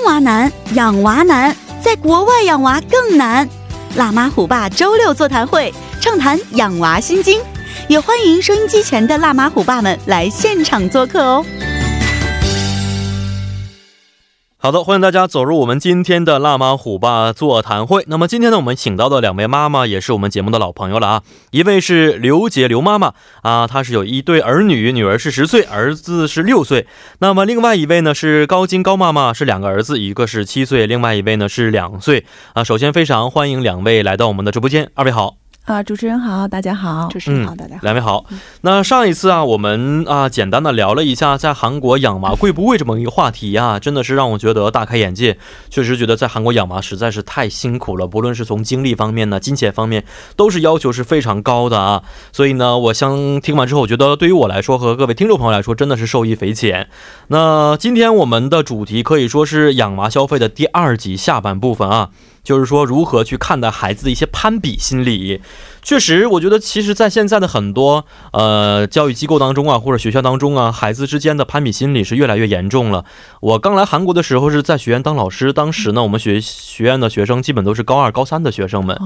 生娃难，养娃难，在国外养娃更难。辣妈虎爸周六座谈会，畅谈养娃心经，也欢迎收音机前的辣妈虎爸们来现场做客哦。好的，欢迎大家走入我们今天的辣妈虎爸座谈会。那么今天呢，我们请到的两位妈妈也是我们节目的老朋友了啊。一位是刘杰刘妈妈啊，她是有一对儿女，女儿是十岁，儿子是六岁。那么另外一位呢是高金高妈妈，是两个儿子，一个是七岁，另外一位呢是两岁啊。首先非常欢迎两位来到我们的直播间，二位好。啊，主持人好，大家好，主持人好，大家好，两位好。那上一次啊，我们啊简单的聊了一下在韩国养娃贵不贵这么一个话题啊，真的是让我觉得大开眼界。确实觉得在韩国养娃实在是太辛苦了，不论是从精力方面呢、金钱方面，都是要求是非常高的啊。所以呢，我相听完之后，我觉得对于我来说和各位听众朋友来说，真的是受益匪浅。那今天我们的主题可以说是养娃消费的第二集下半部分啊。就是说，如何去看待孩子的一些攀比心理？确实，我觉得，其实，在现在的很多呃教育机构当中啊，或者学校当中啊，孩子之间的攀比心理是越来越严重了。我刚来韩国的时候是在学院当老师，当时呢，我们学学院的学生基本都是高二、高三的学生们，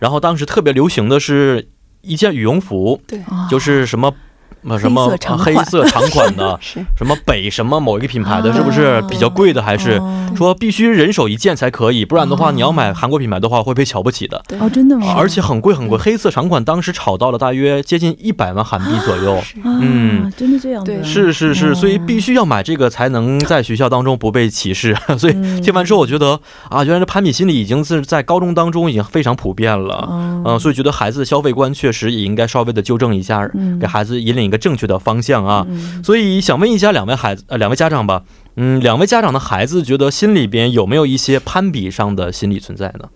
然后当时特别流行的是一件羽绒服，对，就是什么。那什么黑色长款的，什么北什么某一个品牌的，是不是比较贵的？还是说必须人手一件才可以？不然的话，你要买韩国品牌的话会被瞧不起的。哦，真的吗？而且很贵很贵，黑色长款当时炒到了大约接近一百万韩币左右。嗯，真的这样？对，是是是，所以必须要买这个才能在学校当中不被歧视。所以听完之后，我觉得啊，原来这攀比心理已经是在高中当中已经非常普遍了。嗯，所以觉得孩子的消费观确实也应该稍微的纠正一下，给孩子引领。一个正确的方向啊，所以想问一下两位孩子呃两位家长吧，嗯，两位家长的孩子觉得心里边有没有一些攀比上的心理存在呢？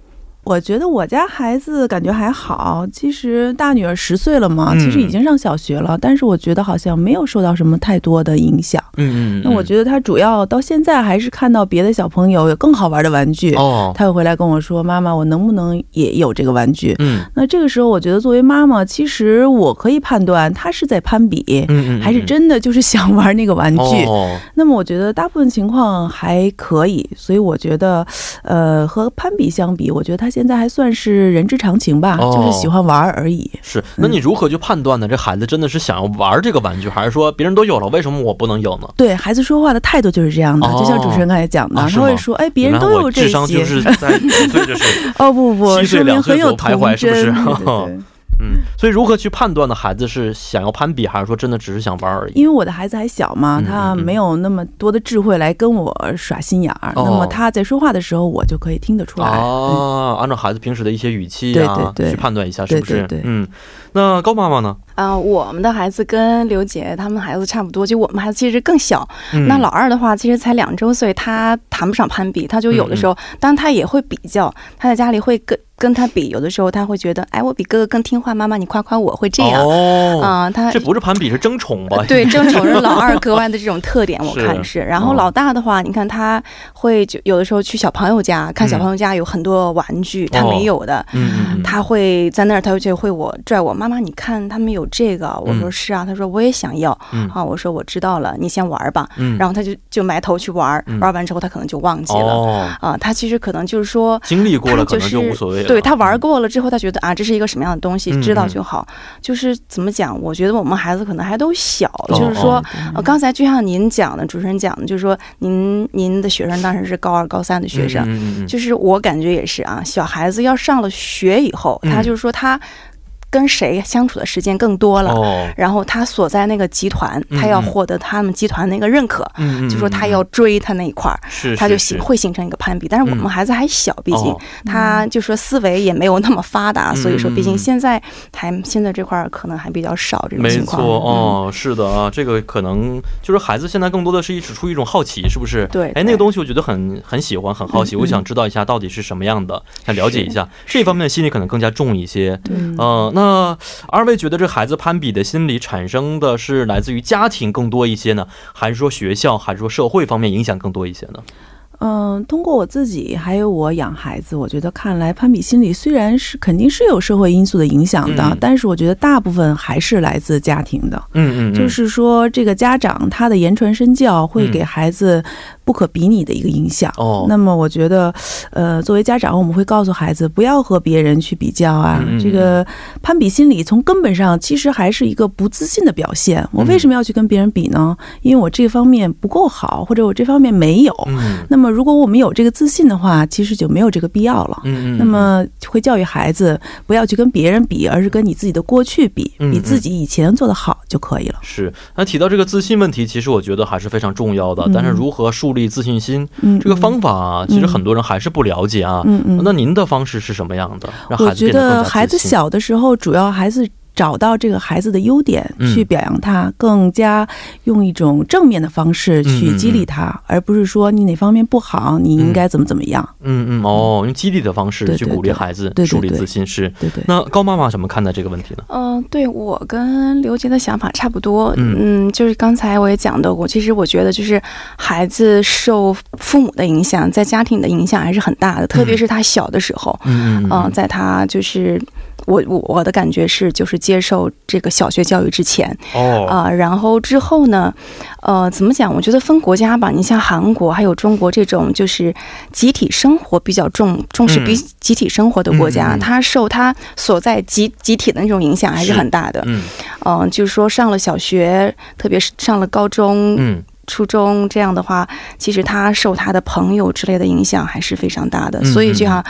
我觉得我家孩子感觉还好，其实大女儿十岁了嘛，其实已经上小学了，但是我觉得好像没有受到什么太多的影响。嗯嗯。那我觉得他主要到现在还是看到别的小朋友有更好玩的玩具，哦，他会回来跟我说：“妈妈，我能不能也有这个玩具？”嗯。那这个时候，我觉得作为妈妈，其实我可以判断他是在攀比，嗯还是真的就是想玩那个玩具。哦。那么我觉得大部分情况还可以，所以我觉得，呃，和攀比相比，我觉得他。现在还算是人之常情吧，就是喜欢玩而已。是，那你如何去判断呢？这孩子真的是想要玩这个玩具，还是说别人都有了，为什么我不能有呢？对孩子说话的态度就是这样的，就像主持人刚才讲的，他会说：“哎，别人都有这些。”智商就是在就是 哦不不，七岁两岁有童真，是不是？嗯，所以如何去判断呢？孩子是想要攀比，还是说真的只是想玩而已？因为我的孩子还小嘛，他没有那么多的智慧来跟我耍心眼儿。那么他在说话的时候，我就可以听得出来。哦，按照孩子平时的一些语气啊，去判断一下是不是？嗯，那高妈妈呢？啊，我们的孩子跟刘姐他们孩子差不多，就我们孩子其实更小。那老二的话，其实才两周岁，他谈不上攀比，他就有的时候，当然他也会比较，他在家里会跟。跟他比，有的时候他会觉得，哎，我比哥哥更听话，妈妈你夸夸我，会这样啊。他这不是攀比，是争宠吧？对，争宠是老二格外的这种特点，我看是。然后老大的话，你看他会就有的时候去小朋友家看，小朋友家有很多玩具，他没有的，他会在那儿，他就会我拽我妈妈，你看他们有这个，我说是啊，他说我也想要啊，我说我知道了，你先玩吧。然后他就就埋头去玩，玩完之后他可能就忘记了啊。他其实可能就是说经历过了，可能就无所谓了。对他玩过了之后，他觉得啊，这是一个什么样的东西，知道就好。就是怎么讲？我觉得我们孩子可能还都小，就是说，刚才就像您讲的，主持人讲的，就是说，您您的学生当时是高二、高三的学生，就是我感觉也是啊，小孩子要上了学以后，他就是说他。跟谁相处的时间更多了，然后他所在那个集团，他要获得他们集团那个认可，就说他要追他那一块儿，他就形会形成一个攀比。但是我们孩子还小，毕竟他就说思维也没有那么发达，所以说毕竟现在还现在这块儿可能还比较少这种情况。没错，哦，是的啊，这个可能就是孩子现在更多的是一直出于一种好奇，是不是？对，哎，那个东西我觉得很很喜欢，很好奇，我想知道一下到底是什么样的，想了解一下。这方面的心理可能更加重一些。嗯，那。那二位觉得这孩子攀比的心理产生的是来自于家庭更多一些呢，还是说学校，还是说社会方面影响更多一些呢？嗯，通过我自己还有我养孩子，我觉得看来攀比心理虽然是肯定是有社会因素的影响的，但是我觉得大部分还是来自家庭的。嗯嗯，就是说这个家长他的言传身教会给孩子。不不可比拟的一个影响。哦，那么我觉得，呃，作为家长，我们会告诉孩子不要和别人去比较啊。这个攀比心理从根本上其实还是一个不自信的表现。我为什么要去跟别人比呢？因为我这方面不够好，或者我这方面没有。嗯，那么如果我们有这个自信的话，其实就没有这个必要了。那么会教育孩子不要去跟别人比，而是跟你自己的过去比，比自己以前做的好就可以了。是，那提到这个自信问题，其实我觉得还是非常重要的。但是如何树立自信心，这个方法其实很多人还是不了解啊。嗯嗯，那您的方式是什么样的？让孩子变得更加自信？孩子小的时候，主要孩子。找到这个孩子的优点，去表扬他，更加用一种正面的方式去激励他，而不是说你哪方面不好，你应该怎么怎么样。嗯嗯哦，用激励的方式去鼓励孩子，树立自信是。对对。那高妈妈怎么看待这个问题呢？嗯，对我跟刘杰的想法差不多。嗯，就是刚才我也讲到过，其实我觉得就是孩子受父母的影响，在家庭的影响还是很大的，特别是他小的时候。嗯嗯。在他就是。我我我的感觉是，就是接受这个小学教育之前，哦啊，然后之后呢，呃，怎么讲？我觉得分国家吧，你像韩国还有中国这种就是集体生活比较重重视比集体生活的国家，他受他所在集集体的那种影响还是很大的。嗯，嗯，就是说上了小学，特别是上了高中，嗯。初中这样的话，其实他受他的朋友之类的影响还是非常大的，所以就像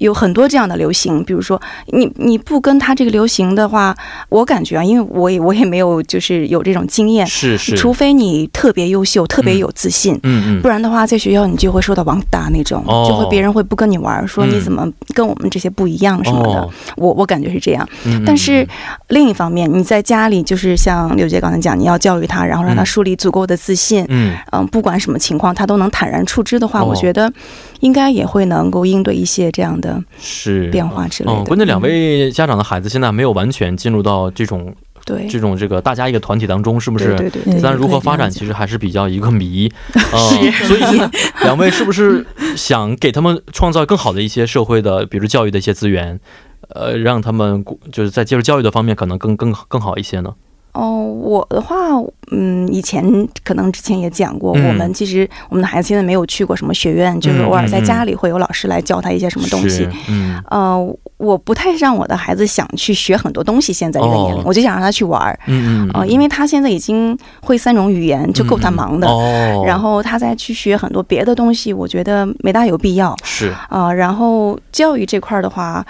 有很多这样的流行，比如说你你不跟他这个流行的话，我感觉啊，因为我也我也没有就是有这种经验，是是，除非你特别优秀、特别有自信，嗯嗯，不然的话，在学校你就会受到王打那种，就会别人会不跟你玩，说你怎么跟我们这些不一样什么的，我我感觉是这样。但是另一方面，你在家里就是像刘姐刚才讲，你要教育他，然后让他树立足够的自信。嗯。嗯，不管什么情况，他都能坦然处之的话，我觉得应该也会能够应对一些这样的是变化之类的。关键两位家长的孩子现在没有完全进入到这种对这种这个大家一个团体当中，是不是？对对对。但如何发展，其实还是比较一个谜。是。所以现在两位是不是想给他们创造更好的一些社会的，比如教育的一些资源，呃，让他们就是在接受教育的方面可能更更更好一些呢？哦，我的话，嗯，以前可能之前也讲过，我们其实我们的孩子现在没有去过什么学院，就是偶尔在家里会有老师来教他一些什么东西。嗯，呃，我不太让我的孩子想去学很多东西，现在这个年龄，我就想让他去玩儿。嗯嗯。呃，因为他现在已经会三种语言，就够他忙的。哦。然后他再去学很多别的东西，我觉得没大有必要。是。啊，然后教育这块的话。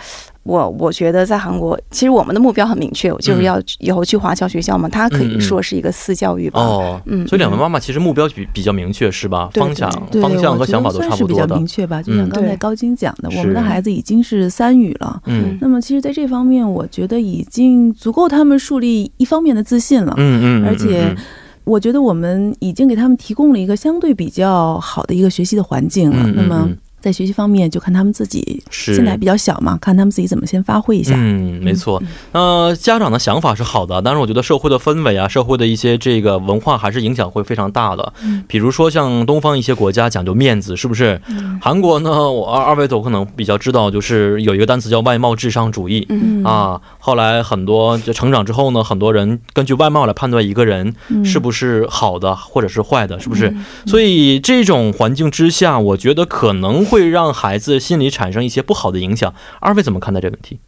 我我觉得在韩国，其实我们的目标很明确，就是要以后去华侨学校嘛。它可以说是一个私教育吧。哦，嗯，所以两位妈妈其实目标比比较明确，是吧？方向方向和想法都差不多的。比较明确吧，就像刚才高晶讲的，我们的孩子已经是三语了。嗯，那么其实在这方面，我觉得已经足够他们树立一方面的自信了。嗯嗯，而且我觉得我们已经给他们提供了一个相对比较好的一个学习的环境了。那么。在学习方面，就看他们自己，现在比较小嘛，看他们自己怎么先发挥一下。嗯，没错。呃，家长的想法是好的，但是我觉得社会的氛围啊，社会的一些这个文化还是影响会非常大的。嗯，比如说像东方一些国家讲究面子，是不是？嗯。韩国呢，我二二位都可能比较知道，就是有一个单词叫外貌至上主义。嗯。啊，后来很多就成长之后呢，很多人根据外貌来判断一个人是不是好的或者是坏的，是不是？所以这种环境之下，我觉得可能。会让孩子心理产生一些不好的影响。二位怎么看待这个问题？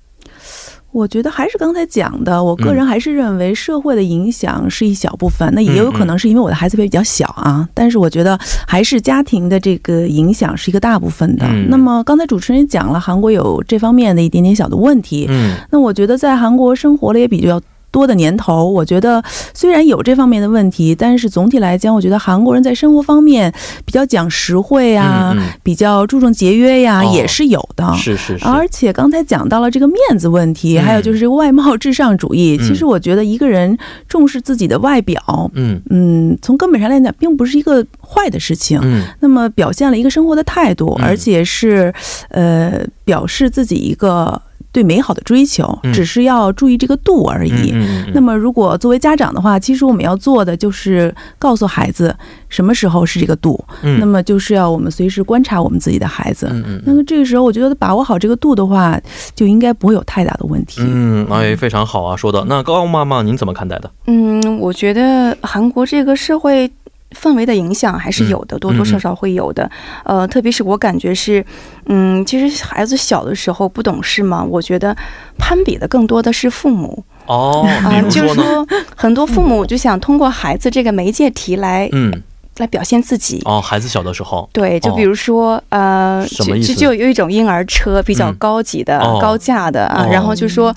我觉得还是刚才讲的，我个人还是认为社会的影响是一小部分，那也有可能是因为我的孩子比较小啊。但是我觉得还是家庭的这个影响是一个大部分的。那么刚才主持人讲了，韩国有这方面的一点点小的问题。嗯，那我觉得在韩国生活了也比较。多的年头，我觉得虽然有这方面的问题，但是总体来讲，我觉得韩国人在生活方面比较讲实惠啊，比较注重节约呀，也是有的。是是是。而且刚才讲到了这个面子问题，还有就是这个外貌至上主义。其实我觉得一个人重视自己的外表，嗯嗯，从根本上来讲，并不是一个坏的事情。嗯。那么表现了一个生活的态度，而且是呃表示自己一个。对美好的追求，只是要注意这个度而已。那么，如果作为家长的话，其实我们要做的就是告诉孩子什么时候是这个度。那么，就是要我们随时观察我们自己的孩子。那么，这个时候，我觉得把握好这个度的话，就应该不会有太大的问题。嗯，哎，非常好啊，说的。那高妈妈，您怎么看待的？嗯，我觉得韩国这个社会。氛围的影响还是有的，多多少少会有的。呃，特别是我感觉是，嗯，其实孩子小的时候不懂事嘛，我觉得攀比的更多的是父母。哦，就是说很多父母就想通过孩子这个媒介题来，嗯。来表现自己哦，孩子小的时候，对，就比如说，呃，就就有一种婴儿车，比较高级的、高价的啊。然后就说，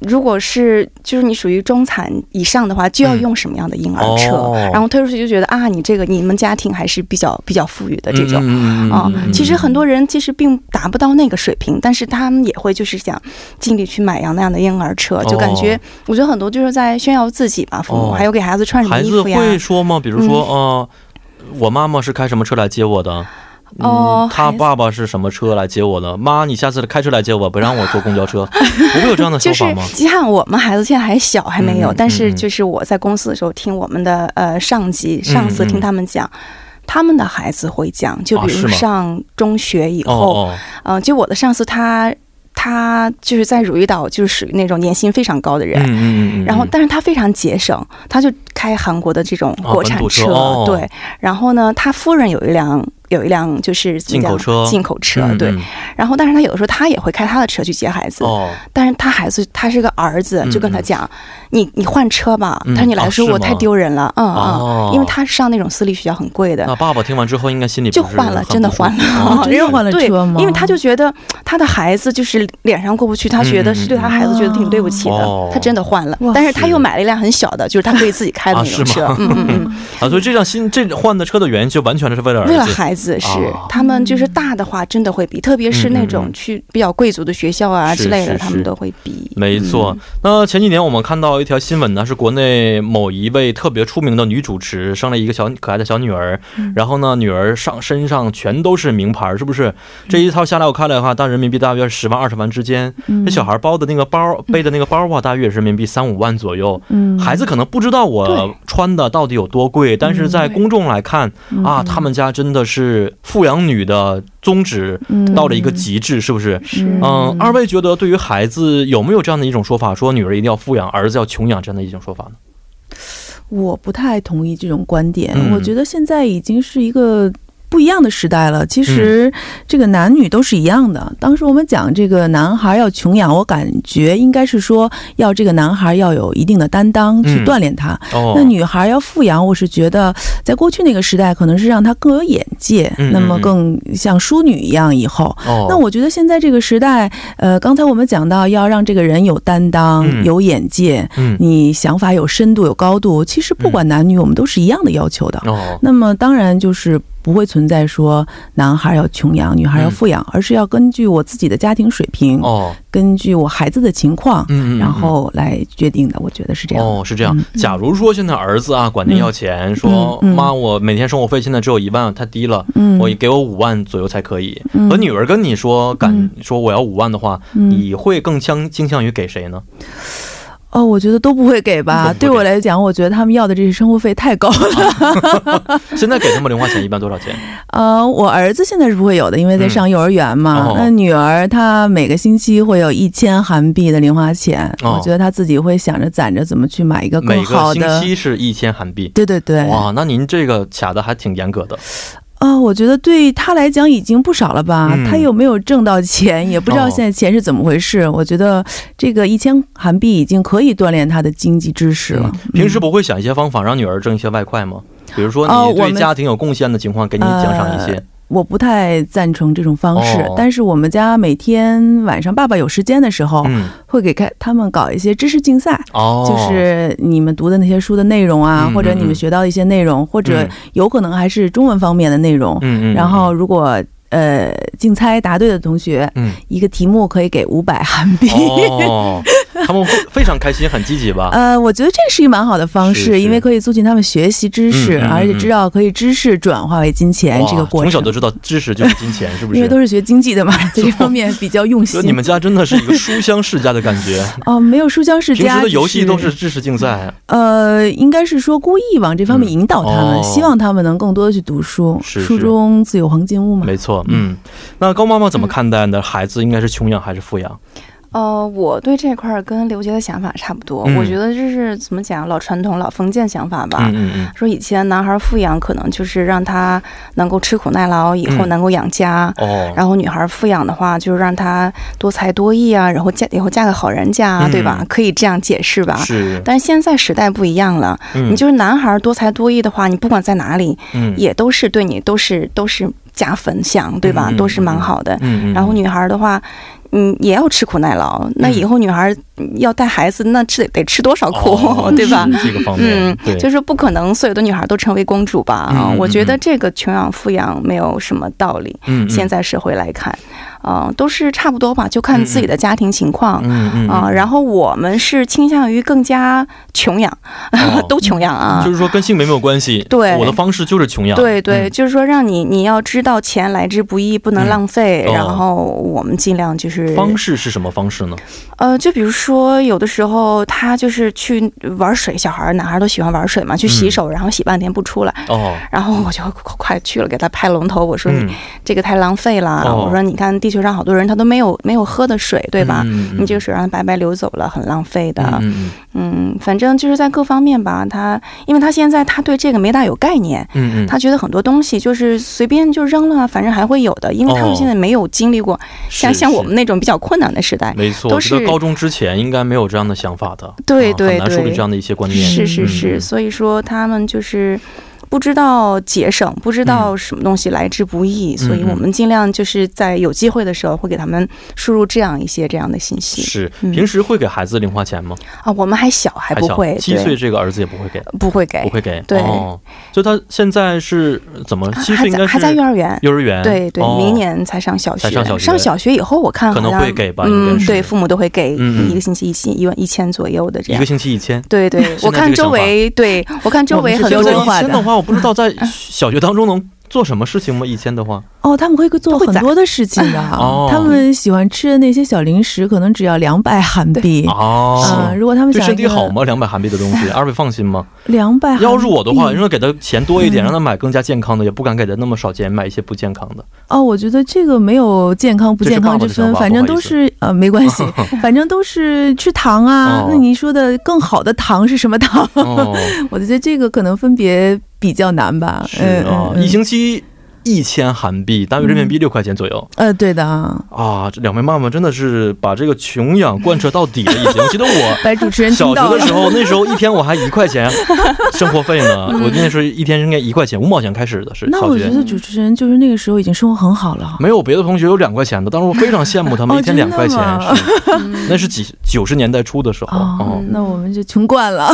如果是就是你属于中产以上的话，就要用什么样的婴儿车？然后推出去就觉得啊，你这个你们家庭还是比较比较富裕的这种啊。其实很多人其实并达不到那个水平，但是他们也会就是想尽力去买样那样的婴儿车，就感觉我觉得很多就是在炫耀自己吧。父母还有给孩子穿什么衣服呀？孩子会说吗？比如说，呃。我妈妈是开什么车来接我的？哦，他爸爸是什么车来接我的？妈，你下次开车来接我，不让我坐公交车，不会有这样的想法吗？就是像我们孩子现在还小，还没有。但是就是我在公司的时候听我们的呃上级上司听他们讲，他们的孩子会讲，就比如上中学以后，嗯，就我的上司他。他就是在汝矣岛，就是属于那种年薪非常高的人，然后但是他非常节省，他就开韩国的这种国产车，对，然后呢，他夫人有一辆。有一辆就是进口车，进口车对，然后但是他有的时候他也会开他的车去接孩子，哦，但是他孩子他是个儿子，就跟他讲，你你换车吧，他说你来说我太丢人了，嗯嗯，因为他上那种私立学校很贵的。那爸爸听完之后应该心里就换了，真的换了，真的换了车吗？因为他就觉得他的孩子就是脸上过不去，他觉得是对他孩子觉得挺对不起的，他真的换了，但是他又买了一辆很小的，就是他可以自己开的那种车，嗯嗯嗯，啊，所以这辆新这换的车的原因就完全是为了为了孩子。是他们就是大的话，真的会比，特别是那种去比较贵族的学校啊之类的，他们都会比。没错。那前几年我们看到一条新闻呢，是国内某一位特别出名的女主持生了一个小可爱的小女儿，然后呢，女儿上身上全都是名牌，是不是？这一套下来我看了的话，大人民币大约十万二十万之间。这小孩包的那个包，背的那个包啊，大约人民币三五万左右。嗯。孩子可能不知道我穿的到底有多贵，但是在公众来看啊，他们家真的是。是富养女的宗旨到了一个极致，是不是？是。嗯，二位觉得对于孩子有没有这样的一种说法，说女儿一定要富养，儿子要穷养这样的一种说法呢？我不太同意这种观点。我觉得现在已经是一个。不一样的时代了，其实这个男女都是一样的。当时我们讲这个男孩要穷养，我感觉应该是说要这个男孩要有一定的担当去锻炼他。那女孩要富养，我是觉得在过去那个时代可能是让他更有眼界，那么更像淑女一样。以后，那我觉得现在这个时代，呃，刚才我们讲到要让这个人有担当、有眼界，你想法有深度、有高度。其实不管男女，我们都是一样的要求的。那么当然就是。不会存在说男孩要穷养，女孩要富养，而是要根据我自己的家庭水平，哦，根据我孩子的情况，嗯，然后来决定的。我觉得是这样。哦，是这样。假如说现在儿子啊管您要钱，说妈，我每天生活费现在只有一万，太低了，嗯，我给我五万左右才可以。和女儿跟你说敢说我要五万的话，你会更倾倾向于给谁呢？哦，我觉得都不会给吧。对我来讲，我觉得他们要的这些生活费太高了。现在给他们零花钱一般多少钱？呃，我儿子现在是不会有的，因为在上幼儿园嘛。那女儿她每个星期会有一千韩币的零花钱，我觉得她自己会想着攒着怎么去买一个更好的。每个星期是一千韩币。对对对。哇，那您这个卡的还挺严格的。啊，我觉得对他来讲已经不少了吧？他有没有挣到钱，也不知道现在钱是怎么回事。我觉得这个一千韩币已经可以锻炼他的经济知识了。平时不会想一些方法让女儿挣一些外快吗？比如说你对家庭有贡献的情况，给你奖赏一些。我不太赞成这种方式，但是我们家每天晚上爸爸有时间的时候，会给开他们搞一些知识竞赛，就是你们读的那些书的内容啊，或者你们学到一些内容，或者有可能还是中文方面的内容。然后如果呃竞猜答对的同学，嗯一个题目可以给五百韩币。他们会非常开心，很积极吧？呃，我觉得这是一蛮好的方式，因为可以促进他们学习知识，而且知道可以知识转化为金钱这个过程。从小都知道知识就是金钱，是不是？因为都是学经济的嘛，这方面比较用心。你们家真的是一个书香世家的感觉 哦，没有书香世家，平时的游戏都是知识竞赛。呃，应该是说故意往这方面引导他们，希望他们能更多的去读书。书中自有黄金屋嘛。没错，嗯。那高妈妈怎么看待呢？孩子应该是穷养还是富养？呃，我对这块儿跟刘杰的想法差不多。我觉得这是怎么讲，老传统、老封建想法吧。嗯嗯说以前男孩富养，可能就是让他能够吃苦耐劳，以后能够养家。哦。然后女孩富养的话，就是让他多才多艺啊，然后嫁以后嫁个好人家，对吧？可以这样解释吧。是。但是现在时代不一样了。嗯。你就是男孩多才多艺的话，你不管在哪里，嗯，也都是对你都是都是加分项，对吧？都是蛮好的。然后女孩的话。嗯，也要吃苦耐劳。那以后女孩要带孩子，那吃得得吃多少苦，对吧？这个方面，嗯，就是不可能所有的女孩都成为公主吧？啊，我觉得这个穷养富养没有什么道理。嗯，现在社会来看。嗯，都是差不多吧，就看自己的家庭情况。嗯嗯啊，然后我们是倾向于更加穷养，都穷养啊。就是说跟性别没有关系。对，我的方式就是穷养。对对，就是说让你你要知道钱来之不易，不能浪费。然后我们尽量就是方式是什么方式呢？呃，就比如说有的时候他就是去玩水，小孩男孩都喜欢玩水嘛，去洗手，然后洗半天不出来。哦。然后我就快去了，给他拍龙头，我说你这个太浪费了。我说你看地。球上好多人他都没有没有喝的水，对吧？你这个水让他白白流走了，很浪费的。嗯，反正就是在各方面吧，他因为他现在他对这个没大有概念。嗯嗯，他觉得很多东西就是随便就扔了，反正还会有的，因为他们现在没有经历过像像我们那种比较困难的时代。没错，都是高中之前应该没有这样的想法的。对对对，很难树立这样的一些观念。是是是，所以说他们就是。不知道节省，不知道什么东西来之不易，所以我们尽量就是在有机会的时候会给他们输入这样一些这样的信息。是，平时会给孩子零花钱吗？啊，我们还小，还不会。七岁这个儿子也不会给，不会给，不会给。对，就他现在是怎么？七岁应该是还在幼儿园，幼儿园。对对，明年才上小学。上小学，上小学以后，我看可能会给吧。嗯，对，父母都会给一个星期一千一万一千左右的这样。一个星期一千。对对，我看周围，对我看周围很多人一千的不知道在。小学当中能。做什么事情吗？以前的话，哦，他们会做很多的事情的。哦，他们喜欢吃的那些小零食，可能只要两百韩币。哦，如果他们对身体好吗？两百韩币的东西，二位放心吗？两百。要是我的话，因为给他钱多一点，让他买更加健康的，也不敢给他那么少钱买一些不健康的。哦，我觉得这个没有健康不健康之分，反正都是呃没关系，反正都是吃糖啊。那你说的更好的糖是什么糖？我觉得这个可能分别。比较难吧，是啊，一星期。一千韩币，大约人民币六块钱左右。呃，对的啊，这两位妈妈真的是把这个穷养贯彻到底了，已经。我记得我 白主持人小学的时候，那时候一天我还一块钱 生活费呢。我那时候一天应该一块钱，五毛钱开始的是。那我觉得主持人就是那个时候已经生活很好了。没有别的同学有两块钱的，当时我非常羡慕他们 一天两块钱。是那是几九十年代初的时候。哦，那我们就穷惯了。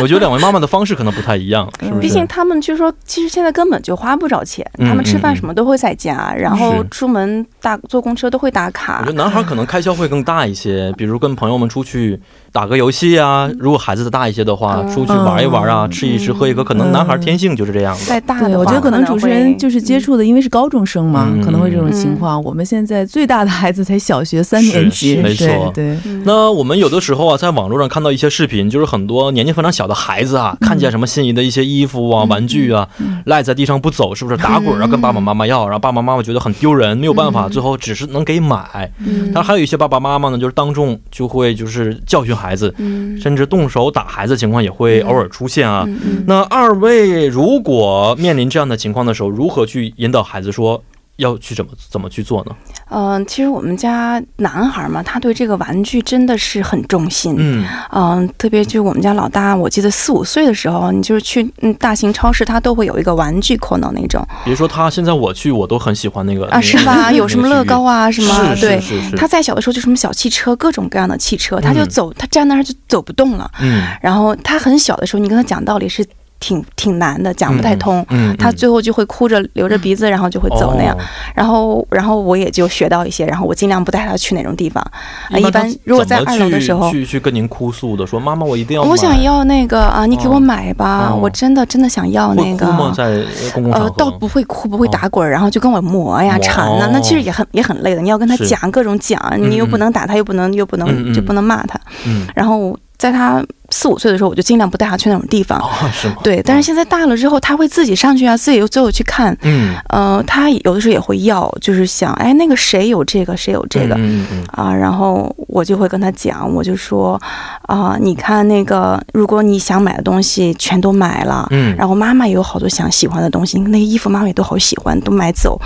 我觉得两位妈妈的方式可能不太一样，是不是？毕竟他们据说，其实现在根本就花。不找钱，他们吃饭什么都会在家，然后出门打坐公车都会打卡。我觉得男孩可能开销会更大一些，比如跟朋友们出去。打个游戏啊，如果孩子大一些的话，出去玩一玩啊，吃一吃喝一喝，可能男孩天性就是这样的。再大的，我觉得可能主持人就是接触的，因为是高中生嘛，可能会这种情况。我们现在最大的孩子才小学三年级，没错。对，那我们有的时候啊，在网络上看到一些视频，就是很多年纪非常小的孩子啊，看见什么心仪的一些衣服啊、玩具啊，赖在地上不走，是不是打滚啊？跟爸爸妈妈要，然后爸爸妈妈觉得很丢人，没有办法，最后只是能给买。但还有一些爸爸妈妈呢，就是当众就会就是教训孩子。甚至动手打孩子情况也会偶尔出现啊。那二位如果面临这样的情况的时候，如何去引导孩子说？要去怎么怎么去做呢？嗯，其实我们家男孩嘛，他对这个玩具真的是很重心。嗯嗯，特别就我们家老大，我记得四五岁的时候，你就是去嗯大型超市，他都会有一个玩具可能那种。比如说他现在我去，我都很喜欢那个啊，是吧？有什么乐高啊，什么对。他再小的时候就什么小汽车，各种各样的汽车，他就走，他站那儿就走不动了。嗯。然后他很小的时候，你跟他讲道理是。挺挺难的，讲不太通。嗯，他最后就会哭着流着鼻子，然后就会走那样。然后，然后我也就学到一些，然后我尽量不带他去那种地方。啊，一般如果在二楼的时候，去去跟您哭诉的，说妈妈，我一定要，我想要那个啊，你给我买吧，我真的真的想要那个。在公共场合？呃，倒不会哭，不会打滚，然后就跟我磨呀、缠呢。那其实也很也很累的。你要跟他讲各种讲，你又不能打他，又不能又不能就不能骂他。嗯，然后在他。四五岁的时候，我就尽量不带他去那种地方。哦，是吗？对，但是现在大了之后，他会自己上去啊，自己又最后去看。嗯，呃，他有的时候也会要，就是想，哎，那个谁有这个，谁有这个，嗯嗯啊，然后我就会跟他讲，我就说，啊，你看那个，如果你想买的东西全都买了，嗯，然后妈妈也有好多想喜欢的东西，那个衣服妈妈也都好喜欢，都买走。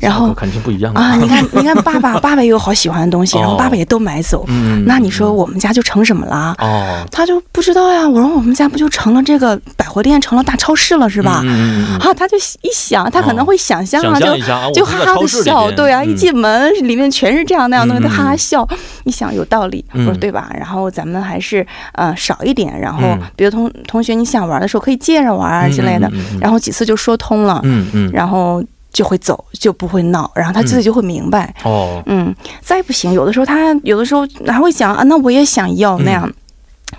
然后肯定不一样啊！你看，你看，爸爸，爸爸也有好喜欢的东西，然后爸爸也都买走。嗯，那你说我们家就成什么了？哦，他就不知道呀。我说我们家不就成了这个百货店，成了大超市了，是吧？嗯嗯啊，他就一想，他可能会想象啊，就就哈哈的笑。对啊，一进门里面全是这样那样东西，他哈哈笑。一想有道理，我说对吧？然后咱们还是呃少一点，然后比如同同学你想玩的时候可以借着玩啊之类的。然后几次就说通了。嗯嗯，然后。就会走，就不会闹，然后他自己就会明白。哦，嗯，再不行，有的时候他有的时候还会想啊，那我也想要那样。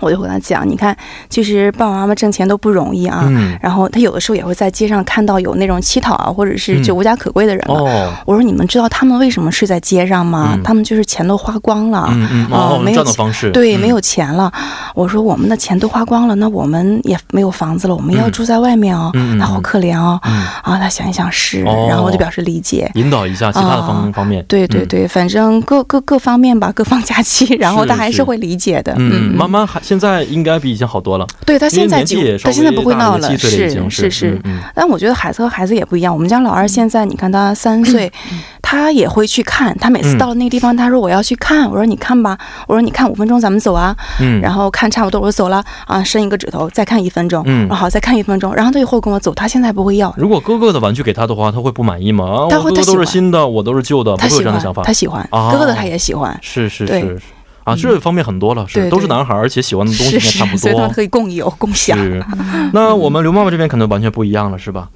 我就会跟他讲，你看，其实爸爸妈妈挣钱都不容易啊。然后他有的时候也会在街上看到有那种乞讨啊，或者是就无家可归的人了。我说你们知道他们为什么睡在街上吗？他们就是钱都花光了，哦，没有方式，对，没有钱了。我说我们的钱都花光了，那我们也没有房子了，我们要住在外面哦，那好可怜哦。啊，他想一想是，然后我就表示理解，引导一下其他的方方面。对对对，反正各各各方面吧，各方 假期，然后他还是会理解的。嗯，慢慢还。现在应该比以前好多了。对他现在就他现在不会闹了，是是是。但我觉得孩子和孩子也不一样。我们家老二现在，你看他三岁，他也会去看。他每次到了那个地方，他说我要去看。我说你看吧。我说你看五分钟，咱们走啊。嗯。然后看差不多，我说走了啊，伸一个指头，再看一分钟。嗯。好，再看一分钟。然后他以后跟我走，他现在不会要。如果哥哥的玩具给他的话，他会不满意吗？他会，他都是新的，我都是旧的，他喜欢。他喜欢。哥哥的他也喜欢。是是是。啊，这方面很多了，是都是男孩，而且喜欢的东西也差不多，所以可以共有共享。那我们刘妈妈这边可能完全不一样了，是吧？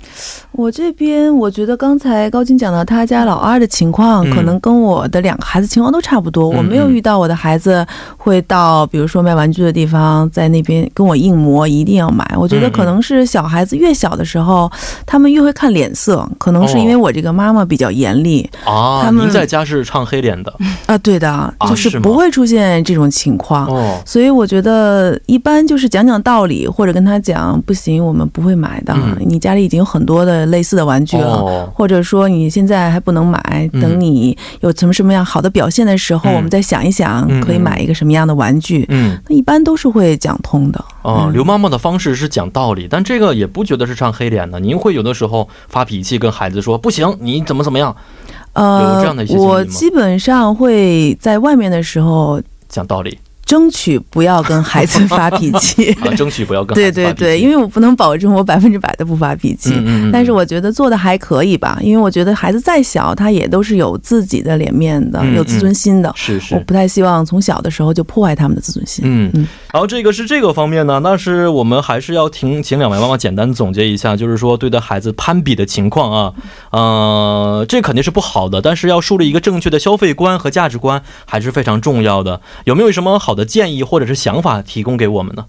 我这边我觉得刚才高金讲到他家老二的情况，可能跟我的两个孩子情况都差不多。我没有遇到我的孩子会到，比如说卖玩具的地方，在那边跟我硬磨，一定要买。我觉得可能是小孩子越小的时候，他们越会看脸色，可能是因为我这个妈妈比较严厉啊。他们在家是唱黑脸的啊？对的，就是不会出现。这种情况，所以我觉得一般就是讲讲道理，或者跟他讲不行，我们不会买的。你家里已经有很多的类似的玩具了，或者说你现在还不能买，等你有什么什么样好的表现的时候，我们再想一想可以买一个什么样的玩具。嗯，那一般都是会讲通的。哦，刘妈妈的方式是讲道理，但这个也不觉得是唱黑脸的。您会有的时候发脾气跟孩子说不行，你怎么怎么样？呃，我基本上会在外面的时候。讲道理。争取不要跟孩子发脾气，争取不要跟对对对，因为我不能保证我百分之百的不发脾气，但是我觉得做的还可以吧，因为我觉得孩子再小，他也都是有自己的脸面的，有自尊心的，是是，我不太希望从小的时候就破坏他们的自尊心。嗯。嗯，然后这个是这个方面呢，那是我们还是要听，请两位妈妈简单总结一下，就是说对待孩子攀比的情况啊，呃，这肯定是不好的，但是要树立一个正确的消费观和价值观还是非常重要的。有没有什么好的？建议或者是想法提供给我们呢？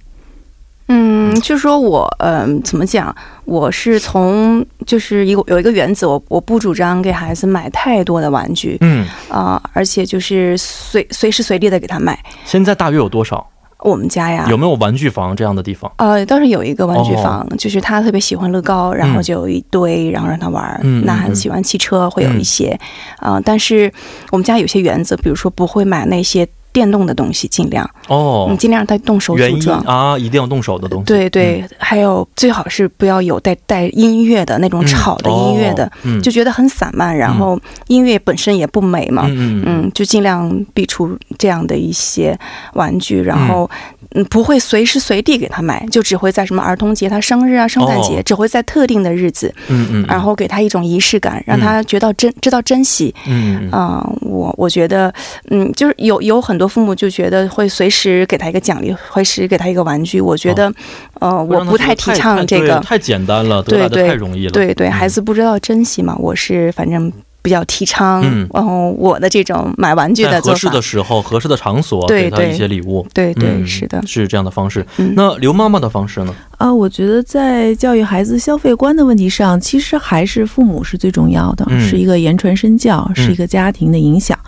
嗯，就说我，嗯，怎么讲？我是从就是一个有一个原则，我我不主张给孩子买太多的玩具，嗯啊，而且就是随随时随地的给他买。现在大约有多少？我们家呀，有没有玩具房这样的地方？呃，倒是有一个玩具房，就是他特别喜欢乐高，然后就有一堆，然后让他玩。嗯，那孩子喜欢汽车，会有一些，啊，但是我们家有些原则，比如说不会买那些。电动的东西尽量哦，你尽量带动手组装啊，一定要动手的东西。对对，还有最好是不要有带带音乐的那种吵的音乐的，就觉得很散漫，然后音乐本身也不美嘛。嗯嗯，就尽量避出这样的一些玩具，然后嗯不会随时随地给他买，就只会在什么儿童节、他生日啊、圣诞节，只会在特定的日子。嗯嗯，然后给他一种仪式感，让他觉得珍知道珍惜。嗯嗯，我我觉得嗯就是有有很多。父母就觉得会随时给他一个奖励，随时给他一个玩具。我觉得，呃，我不太提倡这个，太简单了，对对，太容易了。对对，孩子不知道珍惜嘛。我是反正比较提倡，然后我的这种买玩具的合适的时候、合适的场所给他一些礼物。对对，是的，是这样的方式。那刘妈妈的方式呢？啊，我觉得在教育孩子消费观的问题上，其实还是父母是最重要的，是一个言传身教，是一个家庭的影响。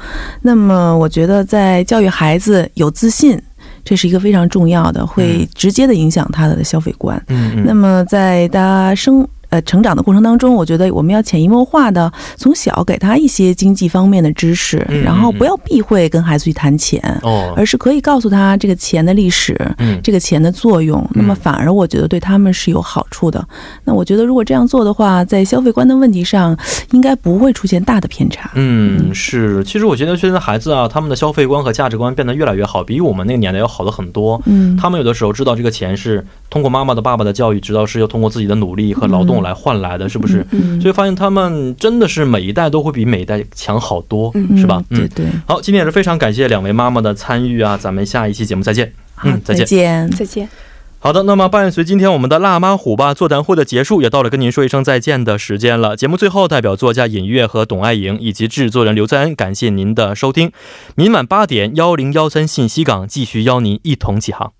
那么，我觉得在教育孩子有自信。这是一个非常重要的，会直接的影响他的消费观。嗯，那么在他生。呃，成长的过程当中，我觉得我们要潜移默化的从小给他一些经济方面的知识，然后不要避讳跟孩子去谈钱，哦，而是可以告诉他这个钱的历史，嗯，这个钱的作用。那么反而我觉得对他们是有好处的。那我觉得如果这样做的话，在消费观的问题上，应该不会出现大的偏差。嗯，是。其实我觉得现在孩子啊，他们的消费观和价值观变得越来越好，比我们那个年代要好了很多。嗯，他们有的时候知道这个钱是通过妈妈的、爸爸的教育，知道是要通过自己的努力和劳动。来换来的是不是？所以发现他们真的是每一代都会比每一代强好多，是吧？对对。好，今天也是非常感谢两位妈妈的参与啊！咱们下一期节目再见。嗯，再见，再见。好的，那么伴随今天我们的辣妈虎爸座谈会的结束，也到了跟您说一声再见的时间了。节目最后，代表作家尹月和董爱莹以及制作人刘在恩，感谢您的收听。明晚八点幺零幺三信息港继续邀您一同起航。